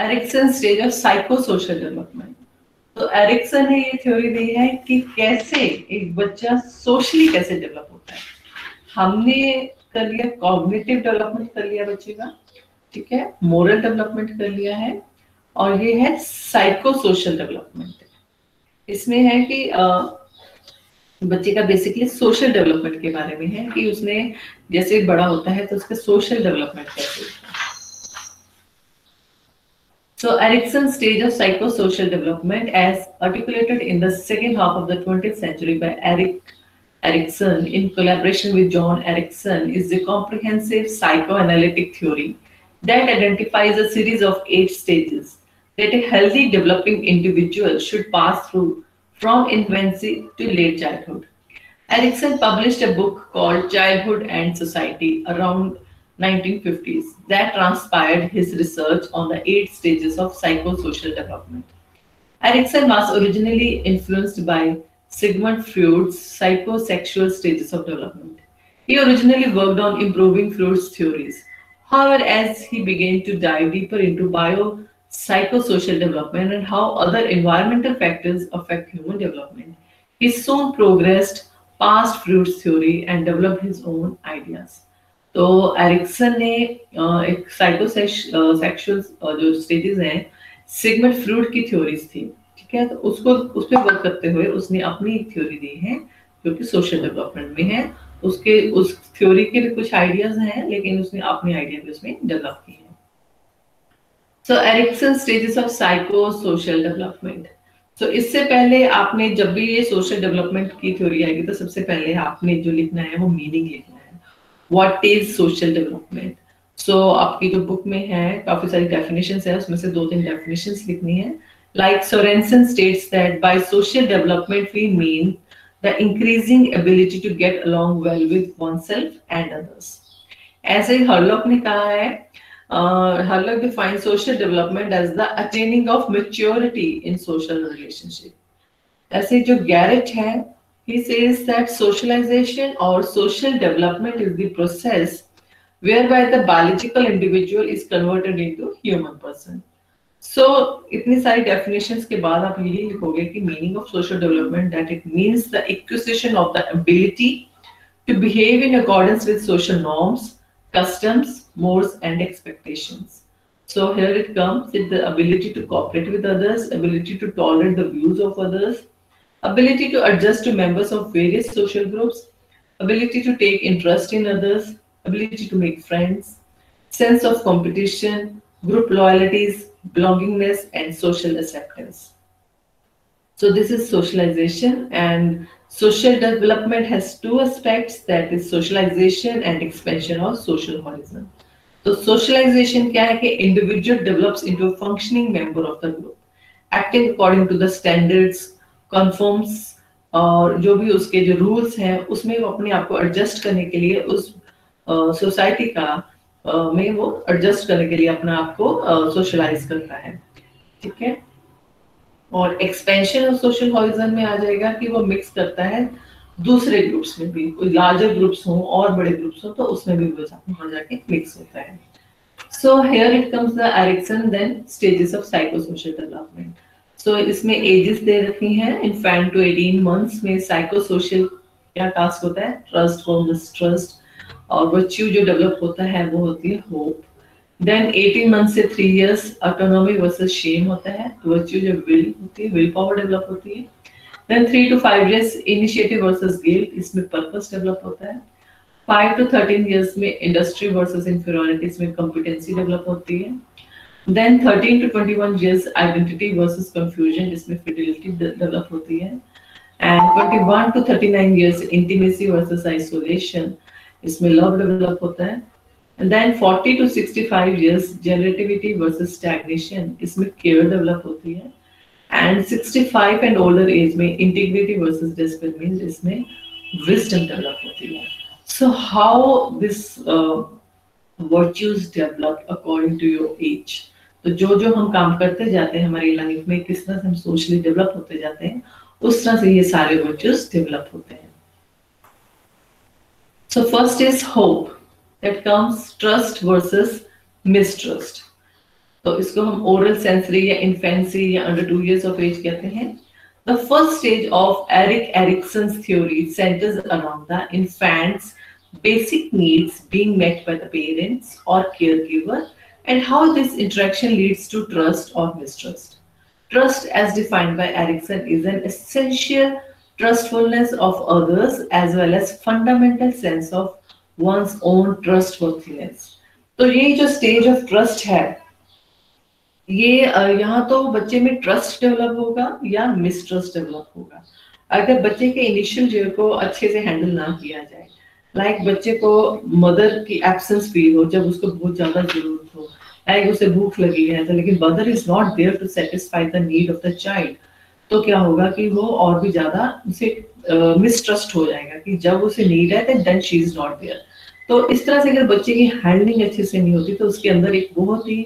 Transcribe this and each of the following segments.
Erikson stage of psycho social development तो Erikson ने ये थ्योरी दी है कि कैसे एक बच्चा सोशली कैसे डेवलप होता है। हमने कर लिया कॉग्निटिव डेवलपमेंट कर लिया बच्चे का, ठीक है? मोरल डेवलपमेंट कर लिया है, और ये है साइको सोशल डेवलपमेंट इसमें है कि बच्चे का बेसिकली सोशल डेवलपमेंट के बारे में है कि उसने जैसे बड़ा होता है तो उसका सोशल डेवलपमेंट कैसे So Erickson's stage of psychosocial development as articulated in the second half of the 20th century by Eric Erickson in collaboration with John Erickson is a comprehensive psychoanalytic theory that identifies a series of eight stages that a healthy developing individual should pass through from infancy to late childhood. Erickson published a book called Childhood and Society around 1950s that transpired his research on the eight stages of psychosocial development. Erickson was originally influenced by Sigmund Freud's psychosexual stages of development. He originally worked on improving Freud's theories. However, as he began to dive deeper into biopsychosocial development and how other environmental factors affect human development, he soon progressed past Freud's theory and developed his own ideas. तो Erikson ने एक psychosexual जो stages हैं segment fruit की theories थी, ठीक है? तो उसको उस पर वर्क करते हुए उसने अपनी एक थ्योरी दी है, जो कि सोशल डेवलपमेंट में है। उसके, उस थ्योरी के भी कुछ आइडियाज़ हैं, लेकिन उसने अपने आइडिया भी उसमें डेवलप की है। So Erikson stages of psycho social development तो इससे पहले आपने जब भी ये सोशल डेवलपमेंट की थ्योरी आएगी तो सबसे पहले आपने जो लिखना है, वो मीनिंग लिखना है। What is social development so आपकी जो बुक में है, काफ़ी सारी डेफिनेशन है, उसमें से दो तीन डेफिनेशन लिखनी है। Like Sorenson states that by social development we mean the increasing ability to get along well with oneself and others ऐसे ही हरलॉक ने कहा है Hurlock define social development as the attaining of maturity in social relationship ऐसे जो Garrett है He says that socialization or social development is the process whereby the biological individual is converted into human person. So इतनी सारी definitions के बाद आप यही लिखोगे कि meaning of social development that it means the acquisition of the ability to behave in accordance with social norms, customs, mores, and expectations. So here it comes with the ability to cooperate with others, ability to tolerate the views of others, ability to adjust to members of various social groups, ability to take interest in others, ability to make friends, sense of competition, group loyalties, belongingness, and social acceptance. So this is socialization and social development has two aspects that is socialization and expansion of social horizon. So socialization क्या है कि individual develops into a functioning member of the group, acting according to the standards, confirms और जो भी उसके जो rules हैं, उसमें वो अपने आप को एडजस्ट करने के लिए उस सोसाइटी का में वो एडजस्ट करने के लिए अपने आप को सोशलाइज करता है। ठीक है? और एक्सपेंशन ऑफ़ सोशल हॉरिजन में आ जाएगा कि वो मिक्स करता है दूसरे ग्रुप्स में भी। कोई लार्जर ग्रुप्स हो, और बड़े ग्रुप्स हो तो उसमें भी वो वहाँ जाके मिक्स होता है। So here it comes the Erikson then stages of psychosocial development so so, इसमें एजेस दे रखी हैं. इनफैंट टू 18 मंथ्स में साइको क्या टास्क होता है? ट्रस्ट और मिसट्रस्ट और वर्च्यू जो डेवलप होता है वो होती है होप देन 18 मंथ से 3 इयर्स ऑटोनॉमी वर्सेस शेम होता है. वर्च्यू जो विल होती है विल पावर डेवलप होती है. Then 3 to 5 years initiative versus guilt इसमें पर्पस डेवलप होता है. 5 टू 13 इयर्स में इंडस्ट्री वर्सेस इंफीरियरिटी इसमें कॉम्पिटेंसी डेवलप होती है. Then 13 to 21 years identity versus confusion जिसमें फिडिलिटी डेवलप होती है. And 21 to 39 years intimacy versus isolation इसमें लव डेवलप होता है. And then 40 to 65 years generativity versus stagnation, इसमें केयर डेवलप होती है. एंड 65 एंड ओल्डर एज में इंटीग्रिटी वर्सेस डिस्पल मींस इसमें विजडम डेवलप होती है. So how this virtues develop according to your age? तो जो जो हम काम करते जाते हैं हमारी लाइफ में, किस तरह से हम सोशली डेवलप होते जाते हैं, उस तरह से ये सारे वर्चुअस डेवलप होते हैं। So first is hope that comes trust versus mistrust तो इसको हम ओरल सेंसरी या इन्फेंसी या under two years of age कहते हैं। The first stage of Eric Erickson's theory centers around the infant's basic needs being met by the parents or caregiver and how this interaction leads to trust or mistrust. Trust, as defined by Erickson, is an essential trustfulness of others as well as fundamental sense of one's own trustworthiness. तो ये जो stage of trust है ये यहाँ तो बच्चे में trust develop होगा या मिसट्रस्ट डेवलप होगा अगर बच्चे के इनिशियल जो को अच्छे से हैंडल ना किया जाए लाइक like बच्चे को मदर की एब्सेंस फील हो जब उसको बहुत ज़्यादा ज़रूरत हो। लाइक उसे भूख लगी है तो लेकिन mother is not there to satisfy the need of the child तो क्या होगा कि वो और भी ज़्यादा उसे मिसट्रस्ट uh, हो जाएगा कि जब उसे नीड है then she is not there तो इस तरह से अगर बच्चे की हैंडलिंग अच्छे से नहीं होती तो उसके अंदर एक बहुत ही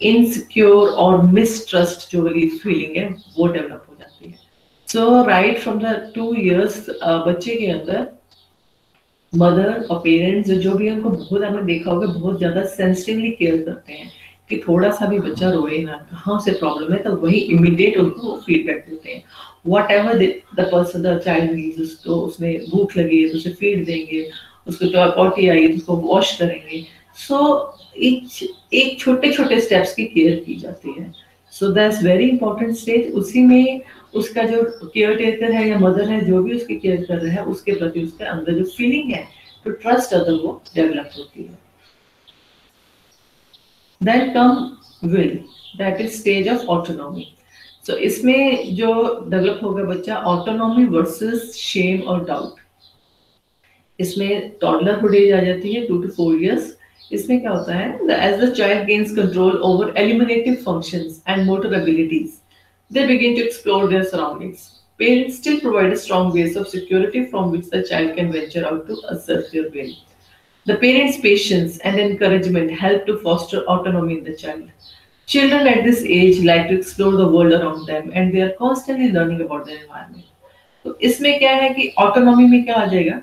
इनसिक्योर और मिसट्रस्ट जो वाली फीलिंग है वो डेवलप हो जाती है। So right from the two years बच्चे के अंदर मदर और पेरेंट्स जो भी उनको बहुत हमने देखा होगा, बहुत ज़्यादा सेंसिटिवली केयर करते हैं कि थोड़ा सा भी बच्चा रोए ना, कहाँ से प्रॉब्लम है तो वही इमीडिएट उनको फीडबैक देते हैं। Whatever the person the child needs उसको, उसमें भूख लगी है तो उसे फ़ीड देंगे, उसको पॉटी आई तो उसको वॉश करेंगे। सो एक छोटे छोटे स्टेप्स की केयर की जाती है। So that's very important stage उसी में उसका जो केयर टेकर है या मदर है, जो भी उसकी केयर कर रहा है, उसके प्रति उसके अंदर जो फीलिंग है तो ट्रस्ट अदर वो डेवलप होती है। Then come will that is stage of autonomy so इसमें जो डेवलप होगा बच्चा ऑटोनॉमी वर्सेस शेम और डाउट इसमें टॉडलर हुड एज आ जाती है टू टू फोर इयर्स इसमें क्या होता है? As the child gains control over eliminative functions and motor abilities they begin to explore their surroundings. Parents still provide a strong base of security from which the child can venture out to assert their will. The parents' patience and encouragement help to foster autonomy in the child. Children at this age like to explore the world around them and they are constantly learning about their environment. तो इसमें क्या है कि autonomy में क्या आ जाएगा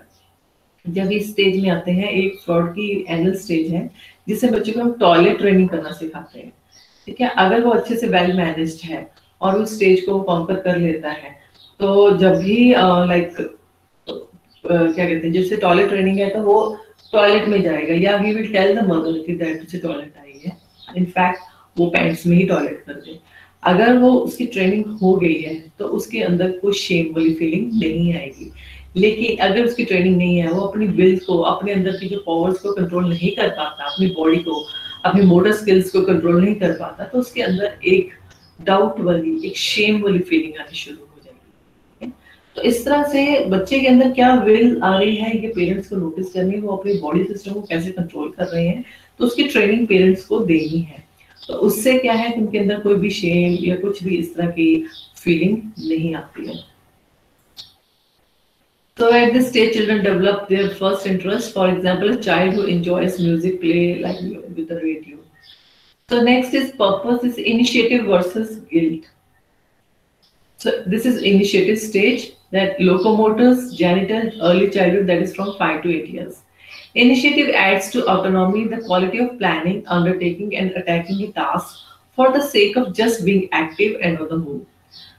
जब इस स्टेज में आते हैं एक फ्रॉड की एनल स्टेज है जिससे बच्चों को हम टॉयलेट ट्रेनिंग करना सिखाते हैं ठीक है अगर वो अच्छे से वेल मैनेज्ड है और उस स्टेज को वो कॉन्कर कर लेता है। तो जब भी लाइक क्या कहते हैं जैसे टॉयलेट ट्रेनिंग है तो वो टॉयलेट में जाएगा। या he will tell the mother कि दैट से टॉयलेट आई है। इनफैक्ट वो पैंट्स में ही टॉयलेट कर दे। अगर वो उसकी ट्रेनिंग हो गई है तो उसके अंदर कोई शेम वाली फीलिंग नहीं आएगी। लेकिन अगर उसकी ट्रेनिंग नहीं है, वो अपनी विल को, अपने अंदर की जो पावर्स को कंट्रोल नहीं कर पाता, अपनी बॉडी को, अपनी मोटर स्किल्स को कंट्रोल नहीं कर पाता तो उसके अंदर एक डाउट वाली एक शेम वाली फीलिंग आनी शुरू हो जाएगी तो इस तरह से बच्चे के अंदर क्या विल आ रही है ये पेरेंट्स को नोटिस करनी है वो अपनी बॉडी सिस्टम को कैसे कंट्रोल कर रहे हैं तो उसकी ट्रेनिंग पेरेंट्स को देनी है तो उससे क्या है उनके अंदर कोई भी शेम या कुछ भी इस तरह की फीलिंग नहीं आती है So at this stage, children develop their first interest. For example, a child who enjoys music play like with the radio. So next is purpose is initiative versus guilt. So this is initiative stage that locomotors, genital, early childhood that is from 5 to 8 years. Initiative adds to autonomy the quality of planning, undertaking and attacking a task for the sake of just being active and on the move.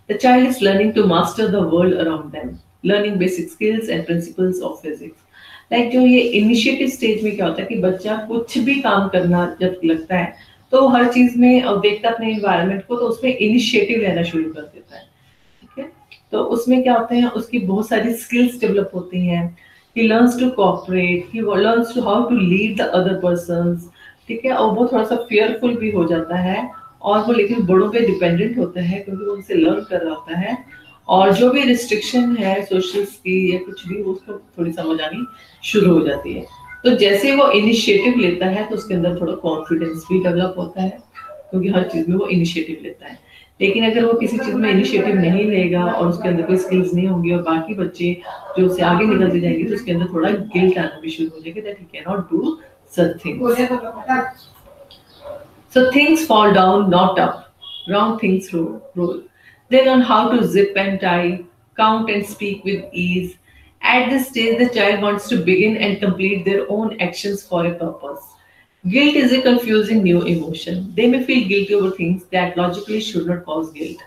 The child is learning to master the world around them. Learning basic skills and principles of physics like जो ये initiative stage में क्या होता है कि बच्चा कुछ भी काम करना जब लगता है तो हर चीज़ में देखता अपने इन्वायरमेंट को तो उसमें इनिशिएटिव लेना शुरू कर देता है, ठीक है? तो उसमें क्या होते हैं, उसकी बहुत सारी स्किल्स डेवलप होती हैं। He learns to cooperate, he learns to how to lead the other persons, ठीक है? और वो थोड़ा सा फेयरफुल भी हो जाता है, और वो लेकिन बड़ों पे डिपेंडेंट होता है, क्योंकि वो उनसे लर्न कर रहा होता है। और जो भी रिस्ट्रिक्शन है सोशल की या कुछ भी, उसको थोड़ी समझ आनी शुरू हो जाती है। तो जैसे वो इनिशिएटिव लेता है तो उसके अंदर थोड़ा कॉन्फिडेंस भी डेवलप होता है क्योंकि हर चीज़ में वो इनिशिएटिव लेता है लेकिन अगर वो किसी चीज़ में इनिशिएटिव नहीं लेगा और उसके अंदर कोई स्किल्स नहीं होंगी और बाकी बच्चे जो उससे आगे निकलते जाएँगे तो उसके अंदर थोड़ा गिल्ट आना भी शुरू हो जाएगा that he can not do such things So things fall down, not up. Wrong things roll. They learn how to zip and tie, count and speak with ease. At this stage, the child wants to begin and complete their own actions for a purpose. Guilt is a confusing new emotion. They may feel guilty over things that logically should not cause guilt.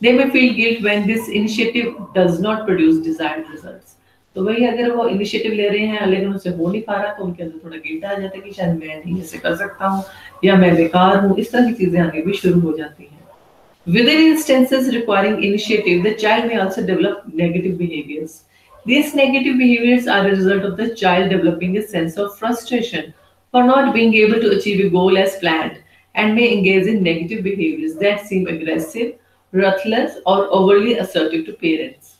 They may feel guilt when this initiative does not produce desired results. तो वही अगर वो initiative ले रहे हैं लेकिन उनसे हो नहीं पा रहा तो उनके अंदर थोड़ा गिल्ट आ जाता है कि शायद मैं नहीं ऐसे कर सकता हूँ या मैं बेकार हूँ इस तरह की चीज़ें आगे भी शुरू हो जाती हैं Within instances requiring initiative, the child may also develop negative behaviors. These negative behaviors are a result of the child developing a sense of frustration for not being able to achieve a goal as planned and may engage in negative behaviors that seem aggressive, ruthless, or overly assertive to parents.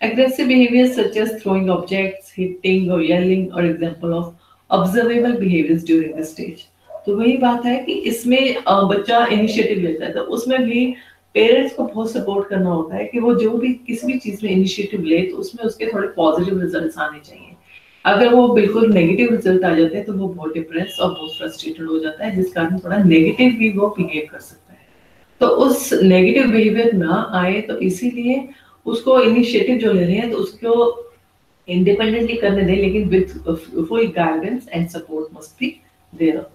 Aggressive behaviors such as throwing objects, hitting, or yelling are example of observable behaviors during this stage. तो वही बात है कि इसमें बच्चा initiative लेता है तो उसमें भी पेरेंट्स को बहुत सपोर्ट करना होता है कि वो जो भी किसी भी चीज़ में इनिशिएटिव ले तो उसमें उसके थोड़े पॉजिटिव रिजल्ट्स आने चाहिए। अगर वो बिल्कुल नेगेटिव रिज़ल्ट आ जाते हैं तो वो बहुत डिप्रेस और बहुत फ्रस्ट्रेटेड हो जाता है, जिस कारण थोड़ा नेगेटिव भी वो बिहेव कर सकता है। तो उस नेगेटिव बिहेवियर ना आए तो इसीलिए उसको इनिशिएटिव जो ले रहे हैं तो उसको इंडिपेंडेंटली करने दें, लेकिन with full guidance and support must be there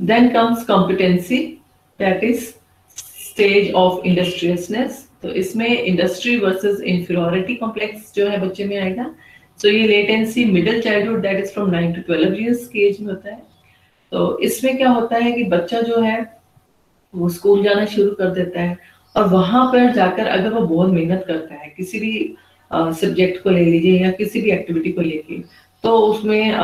Then comes competency, that is stage of industriousness. तो इसमें इंडस्ट्री वर्सेस इंफीरियोरिटी कॉम्प्लेक्स जो है बच्चे में आएगा। सो so, ये latency middle childhood that is from nine to twelve years के age में होता है। तो इसमें क्या होता है कि बच्चा जो है वो स्कूल जाना शुरू कर देता है। और वहाँ पर जाकर अगर वो बहुत मेहनत करता है किसी भी सब्जेक्ट uh, को ले लीजिए या किसी भी एक्टिविटी को लेके तो उसमें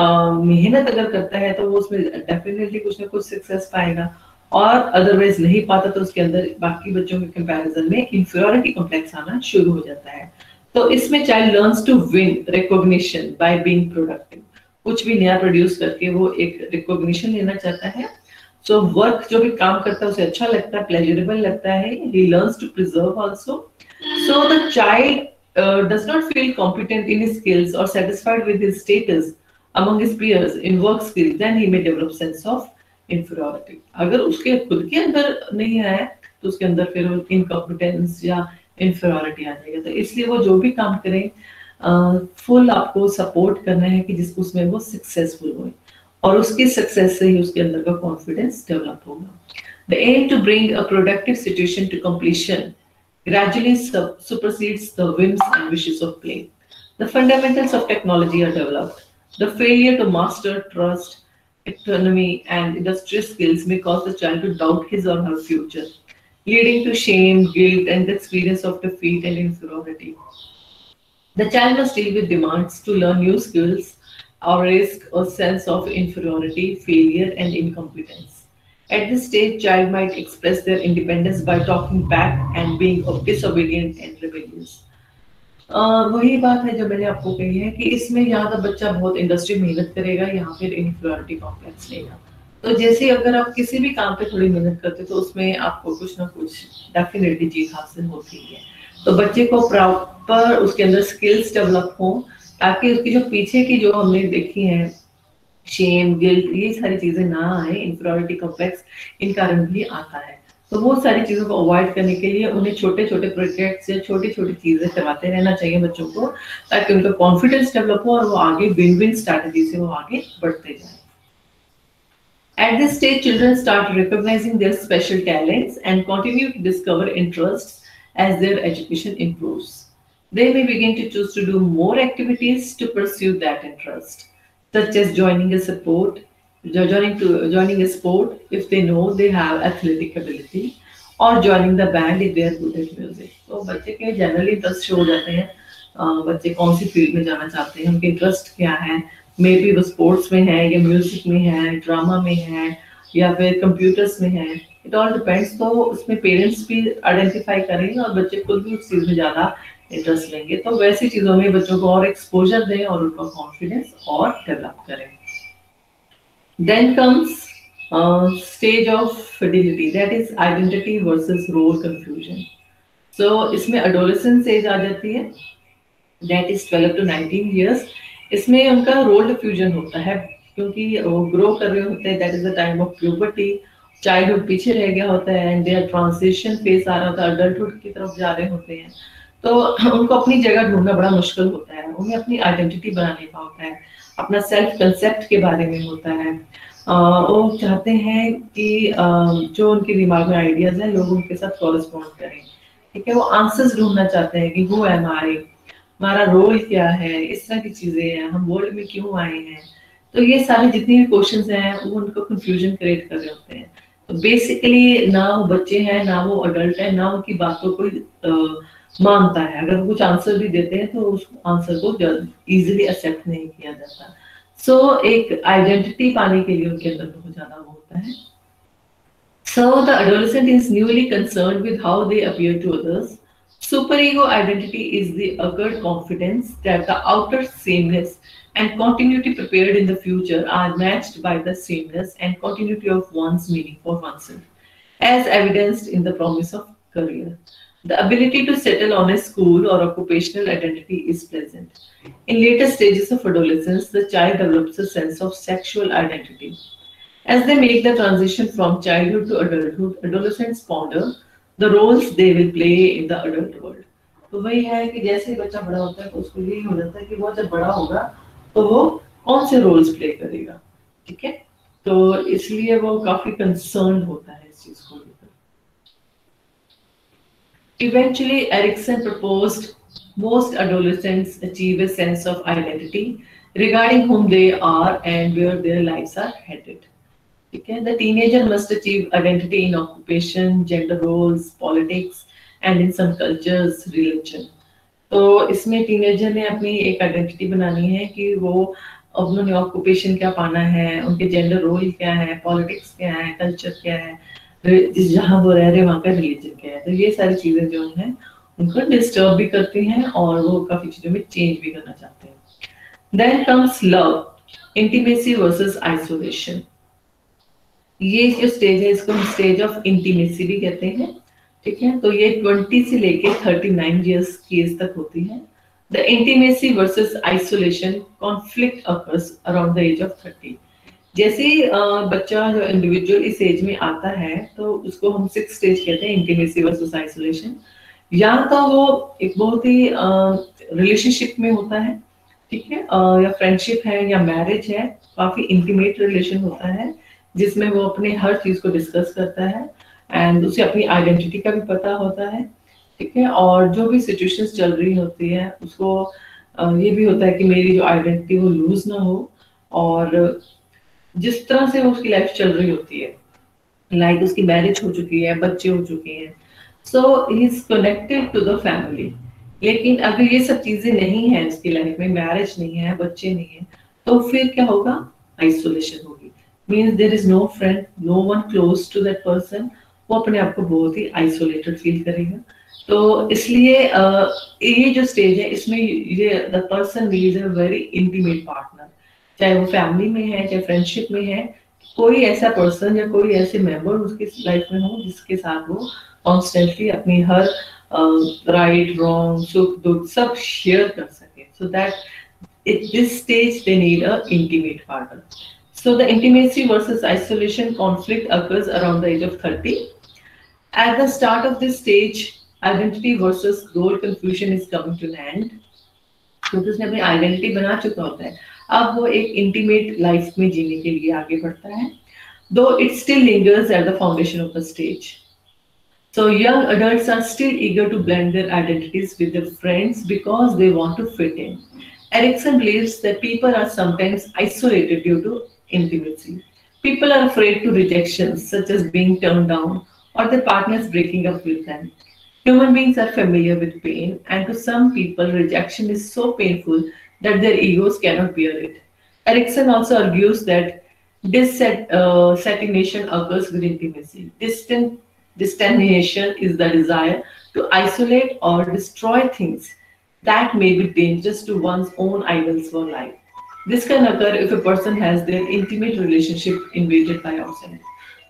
मेहनत अगर करता है तो वो उसमें डेफिनेटली कुछ ना कुछ सक्सेस पाएगा। और अदरवाइज़ नहीं पाता तो उसके अंदर बाकी बच्चों के कंपैरिजन में इंफीरियोरिटी कॉम्प्लेक्स आना शुरू हो जाता है। तो इसमें child learns to win recognition by being productive कुछ भी नया प्रोड्यूस करके वो एक रिकॉग्निशन लेना चाहता है। सो so, वर्क जो भी काम करता है उसे अच्छा लगता है प्लेजरेबल लगता है। He learns to preserve also so the child uh, does not feel competent in his skills or satisfied with his status among his peers in work skills, then he may develop sense of inferiority. अगर उसके खुद के अंदर नहीं है तो उसके अंदर फिर इनकॉम्पिटेंस या इन्फेरियोरिटी आ जाएगा। तो इसलिए वो जो भी काम करें फुल आपको सपोर्ट करना है कि जिसको उसमें वो सक्सेसफुल हो। और उसकी सक्सेस से ही उसके अंदर का कॉन्फिडेंस डेवलप होगा। The aim to bring a productive situation to completion gradually supersedes the whims and wishes of play. The fundamentals of technology are developed. The failure to master trust, autonomy, and industrial skills may cause the child to doubt his or her future, leading to shame, guilt, and the experience of defeat and inferiority. The child must deal with demands to learn new skills or risk a sense of inferiority, failure, and incompetence. At this stage, child might express their independence by talking back and being disobedient and rebellious. वही बात है जो मैंने आपको कही है कि इसमें यहाँ का बच्चा बहुत इंडस्ट्री मेहनत करेगा यहाँ फिर इनफ्लोरिटी कॉम्प्लेक्स लेगा तो जैसे अगर आप किसी भी काम पे थोड़ी मेहनत करते तो उसमें आपको कुछ ना कुछ डेफिनेटली जीत हासिल होती है तो बच्चे को प्रॉपर उसके अंदर स्किल्स डेवलप हो ताकि उसकी जो पीछे की जो हमने देखी है शेम गिल्ट ये सारी चीज़ें ना आए इंफ्रोरिटी कॉम्प्लेक्स इन कारण भी आता है तो वो सारी चीज़ों को अवॉइड करने के लिए उन्हें छोटे छोटे प्रोजेक्ट्स या छोटी छोटी चीज़ें करवाते रहना चाहिए बच्चों को ताकि उनका कॉन्फिडेंस डेवलप हो और वो आगे विन विन स्ट्रैटेजी से वो आगे बढ़ते जाए At this stage, children start recognizing their special talents and continue to discover interests as their education improves. They may begin to choose to do more activities to pursue that interest. Such as joining a support, joining to joining a sport if they know they have athletic ability, or joining the band if they are good at तो बच्चे के generally interest हो जाते हैं बच्चे कौन सी field में जाना चाहते हैं उनके इंटरेस्ट क्या है? मे बी वो स्पोर्ट्स में है या म्यूज़िक में है ड्रामा में है या फिर कंप्यूटर्स में है। इट ऑल डिपेंड्स तो उसमें पेरेंट्स भी आइडेंटिफाई करेंगे और बच्चे खुद भी उस चीज़ में ज़्यादा इंटरेस्ट लेंगे। तो वैसी चीज़ों में बच्चों को और एक्सपोजर दें और उनका कॉन्फिडेंस और डेवलप करें। Then comes stage of fidelity that is identity versus role confusion so इसमें अडोलेसेंस एज आ जाती है। That is 12 to nineteen years इसमें उनका रोल डिफ्यूजन होता है, क्योंकि वो ग्रो कर रहे होते हैं that is the time of puberty childhood पीछे रह गया होता है एंड देयर ट्रांजिशन फेस आ रहा होता है अडल्टहुड की तरफ़ जा रहे होते हैं। तो उनको अपनी जगह ढूंढना बड़ा मुश्किल होता है। उन्हें अपनी आइडेंटिटी बनाने का होता है, अपना सेल्फ कंसेप्ट के बारे में होता है। वो चाहते हैं कि जो उनके दिमाग में आइडियाज़ हैं, लोग उनके साथ कॉरेस्पॉन्ड करें। ठीक है? वो आंसर्स ढूंढना चाहते हैं कि हु एम आई हमारा रोल क्या है? इस तरह की चीज़ें हैं। हम वर्ल्ड में क्यों आए हैं? तो ये सारे जितने भी क्वेश्चन हैं, वो उनको कंफ्यूजन क्रिएट कर रहे होते हैं। बेसिकली ना वो बच्चे हैं ना वो अडल्ट है ना उनकी बातों को मानता है। अगर कुछ आंसर भी देते हैं तो उस आंसर को इजीली एक्सेप्ट नहीं किया जाता। सो so, एक आइडेंटिटी पाने के लिए उनके अंदर बहुत ज़्यादा वो होता है। So the adolescent is newly concern with how they appear to others super ego identity is the accrued confidence that the outer sameness and continuity prepared in the future are matched by the sameness and continuity of one's meaning for oneself, as evidenced in the promise of career. The ability to settle on a school or occupational identity is present. In later stages of adolescence, the child develops a sense of sexual identity. As they make the transition from childhood to adulthood, adolescents ponder the roles they will play in the adult world. तो वही है कि जैसे ही बच्चा बड़ा होता है तो उसको यही हो जाता है कि वो जब बड़ा होगा तो वो कौन से रोल्स प्ले करेगा? ठीक है? तो इसलिए वो काफ़ी कंसर्न होता है इस चीज़ को लेकर। Eventually Erikson propose most adolescents achieve a sense of identity regarding whom they are and where their life are headed ठीक है? The teenager must achieve identity in occupation gender roles politics and in some cultures religion तो इसमें teenager ने अपनी एक identity बनानी है कि वो उन्होंने ऑक्यूपेशन क्या पाना है, उनके जेंडर रोल क्या है पॉलिटिक्स क्या है कल्चर क्या है जहाँ वो रह रहे वहाँ का रिलीजन क्या है। तो ये सारी चीज़ें जो है, उनको डिस्टर्ब भी करती हैं और वो काफ़ी चीज़ों में चेंज भी करना चाहते हैं। Then comes love intimacy versus isolation ये जो स्टेज है, इसको हम स्टेज ऑफ़ इंटीमेसी भी कहते हैं। ठीक है? तो ये 20 से लेके 39 इयर्स की एज तक होती है। The intimacy versus isolation conflict occurs around the age of 30 जैसे बच्चा जो इंडिविजुअल इस एज में आता है तो उसको हम सिक्स स्टेज कहते हैं इंटीमेसी वर्सेस आइसोलेशन या तो वो एक बहुत ही रिलेशनशिप में होता है, ठीक है? या फ्रेंडशिप है, या मैरिज है, काफ़ी इंटीमेट रिलेशन होता है, जिसमें वो अपने हर चीज़ को डिस्कस करता है। एंड उसे अपनी आइडेंटिटी का भी पता होता है, ठीक है? और जो भी सिचुएशंस चल रही होती है, उसको ये भी होता है कि मेरी जो आइडेंटिटी वो लूज ना हो। और जिस तरह से उसकी लाइफ चल रही होती है लाइक उसकी मैरिज हो चुकी है, बच्चे हो चुके हैं so he is connected to the family लेकिन अगर ये सब चीज़ें नहीं है उसकी लाइफ में मैरिज नहीं है, बच्चे नहीं है तो फिर क्या होगा? आइसोलेशन होगी। Means there is no friend no one close to that person वो अपने आप को बहुत ही आइसोलेटेड फील करेगा। तो इसलिए ये जो स्टेज है, इसमें ये the person needs a very intimate partner चाहे वो फैमिली में है, चाहे फ्रेंडशिप में है, कोई ऐसा पर्सन या कोई ऐसे मेंबर उसकी लाइफ में हो जिसके साथ वो कॉन्स्टेंटली अपनी हर राइट रॉन्ग सुख, दुख सब शेयर कर सके। So that it this stage they need a intimate partner So the intimacy versus isolation conflict occurs around the age of 30 At the start of this stage, identity versus role confusion is coming to an end. क्योंकि उसने अपनी identity बना चुका होता है अब वो एक इंटीमेट लाइफ में जीने के लिए आगे बढ़ता है though it still lingers at the foundation of the stage So young adults are still eager to blend their identities with their friends because they want to fit in. Erickson believes that people are sometimes isolated due to intimacy. People are afraid to rejections such as being turned down or their partners breaking up with them. Human beings are familiar with pain, and to some people, rejection is so painful that their egos cannot bear it. Erickson also argues that dissatisfaction uh, occurs with intimacy. Distant, distinction is the desire to isolate or destroy things that may be dangerous to one's own ideals for life. This can occur if a person has their intimate relationship invaded by outside.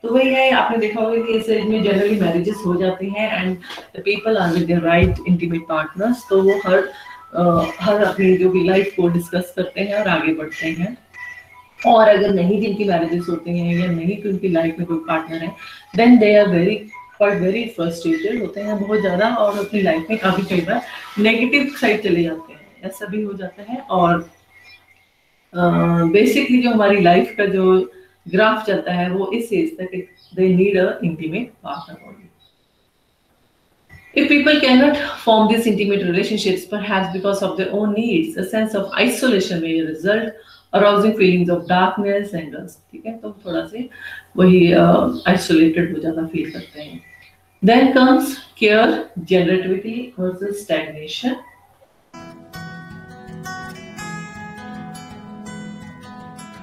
तो वही है आपने देखा होगा कि इस as में generally marriages हो जाती हैं and the people are with right intimate partners तो वो हर uh, हर अपनी जो भी लाइफ को डिस्कस करते हैं और आगे बढ़ते हैं। और अगर नहीं जिनकी मैरिजेस होती हैं या नहीं कि उनकी लाइफ में कोई पार्टनर है then they are very but very frustrated होते हैं बहुत ज़्यादा और अपनी लाइफ में काफ़ी कई बार नेगेटिव साइड चले जाते हैं। ऐसा भी हो जाता है और बेसिकली जो हमारी लाइफ का जो ग्राफ चलता है वो इस एज तक they need a intimate partner only If people cannot form these intimate relationships, perhaps because of their own needs, a sense of isolation may result, arousing feelings of darkness and dust. ठीक है तो थोड़ा से वही isolated हो ज़्यादा feel करते हैं. Then comes care, generativity versus stagnation.